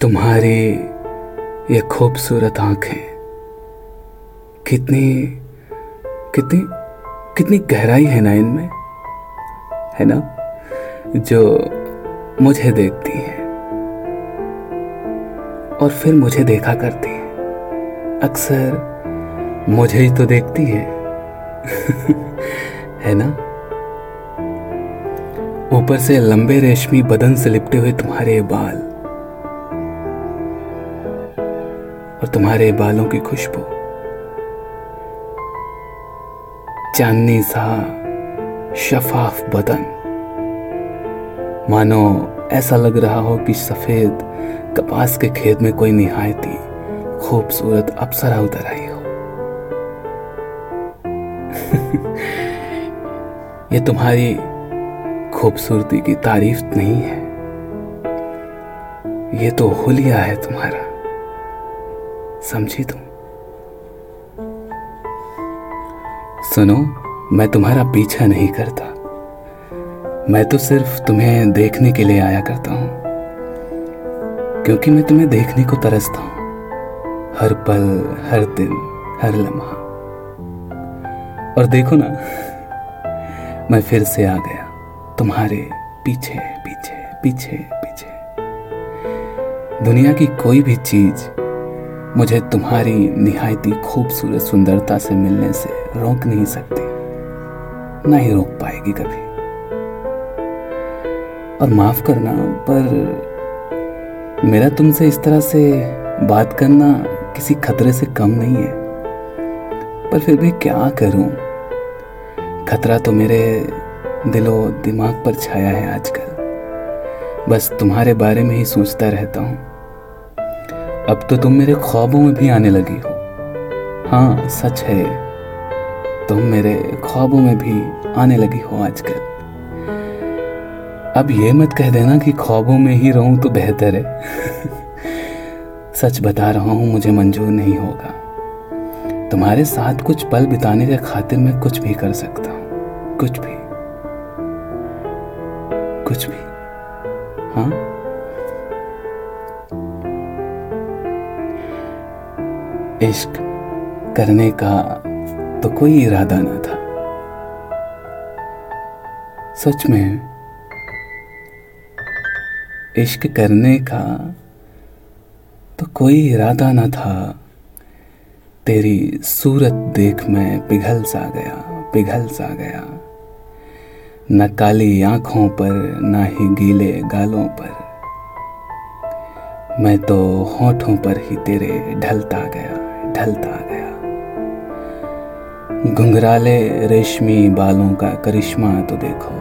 तुम्हारी ये खूबसूरत आँखें कितनी कितनी कितनी गहराई है ना इनमें, है ना, जो मुझे देखती हैं और फिर मुझे देखा करती हैं। अक्सर मुझे ही तो देखती है है ना? ऊपर से लंबे रेशमी बदन से लिपटे हुए तुम्हारे बाल और तुम्हारे बालों की खुशबू। चांदनी सा शफाफ बदन। मानो ऐसा लग रहा हो कि सफ़ेद कपास के खेत में कोई निहायती, खूबसूरत अप्सरा उतर आई हो। ये तुम्हारी खूबसूरती की तारीफ़ नहीं है। ये तो हुलिया है तुम्हारा। समझी तुम। सुनो, मैं तुम्हारा पीछा नहीं करता। मैं तो सिर्फ़ तुम्हें देखने के लिए आया करता हूँ। क्योंकि मैं तुम्हें देखने को तरसता हूँ। हर पल, हर दिन, हर लम्हा। और देखो ना, मैं फिर से आ गया। तुम्हारे पीछे पीछे पीछे पीछे। दुनिया की कोई भी चीज़ मुझे तुम्हारी निहायती खूबसूरत सुंदरता से मिलने से रोक नहीं सकती। ना ही रोक पाएगी कभी। और माफ़ करना, पर मेरा तुमसे इस तरह से बात करना किसी खतरे से कम नहीं है। पर फिर भी क्या करूँ? खतरा तो मेरे दिलो दिमाग पर छाया है आजकल। बस तुम्हारे बारे में ही सोचता रहता हूँ। अब तो तुम मेरे ख्वाबों में भी आने लगी हो। हाँ सच है। तुम मेरे ख्वाबों में भी आने लगी हो आजकल। अब ये मत कह देना कि ख्वाबों में ही रहूँ तो बेहतर है। सच बता रहा हूँ, मुझे मंजूर नहीं होगा। तुम्हारे साथ कुछ पल बिताने के खातिर मैं कुछ भी कर सकता हूँ। कुछ भी। कुछ भी। हाँ? इश्क करने का तो कोई इरादा न था। सच में, इश्क करने का तो कोई इरादा न था। तेरी सूरत देख मैं पिघल सा गया, पिघल सा गया। न काली आँखों पर, ना ही गीले गालों पर। मैं तो होठों पर ही तेरे ढलता गया। ढलता गया। घुंघराले रेशमी बालों का करिश्मा तो देखो।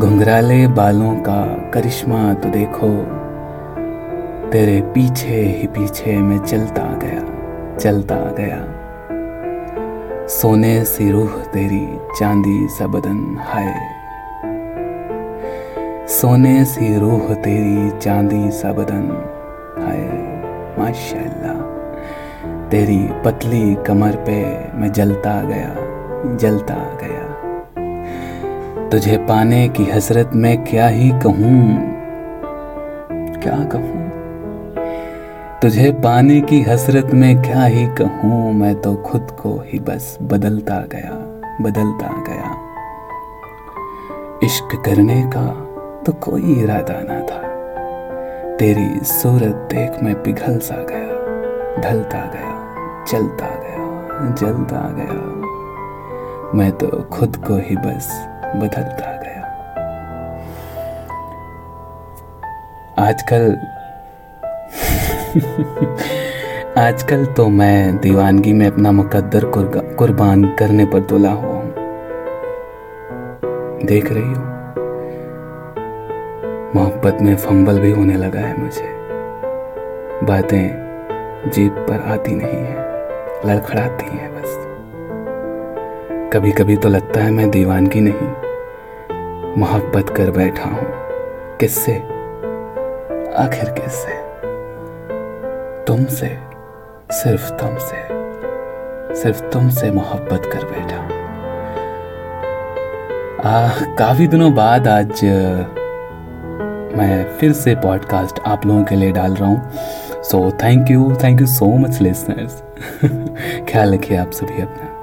घुंघराले बालों का करिश्मा तो देखो। तेरे पीछे ही पीछे मैं चलता गया चलता गया। सोने सी रूह तेरी चांदी सा बदन हाय। सोने सी रूह तेरी चांदी सा बदन हाय। माशाल्लाह। तेरी पतली कमर पे मैं जलता गया जलता गया। तुझे पाने की हसरत में क्या ही कहूँ? क्या कहूँ? तुझे पाने की हसरत में क्या ही कहूँ? मैं तो खुद को ही बस बदलता गया बदलता गया। इश्क करने का तो कोई इरादा ना था। तेरी सूरत देख मैं पिघल सा गया, ढलता गया चलता गया, जलता गया। मैं तो खुद को ही बस बदलता गया। आजकल आजकल तो मैं दीवानगी में अपना मुकद्दर कुर्बान करने पर तुला हुआ हूँ। देख रही हूँ। मोहब्बत में फंबल भी होने लगा है मुझे। बातें जीप पर आती नहीं है लड़खड़ाती हैं बस। कभी कभी तो लगता है मैं दीवानगी नहीं मोहब्बत कर बैठा हूँ। किससे? आखिर किससे? तुमसे सिर्फ़ तुमसे सिर्फ़ तुमसे मोहब्बत कर बैठा आ, काफ़ी दिनों बाद आज मैं फिर से पॉडकास्ट आप लोगों के लिए डाल रहा हूँ। So thank you thank you so much listeners ख्याल रखिए आप सभी अपना।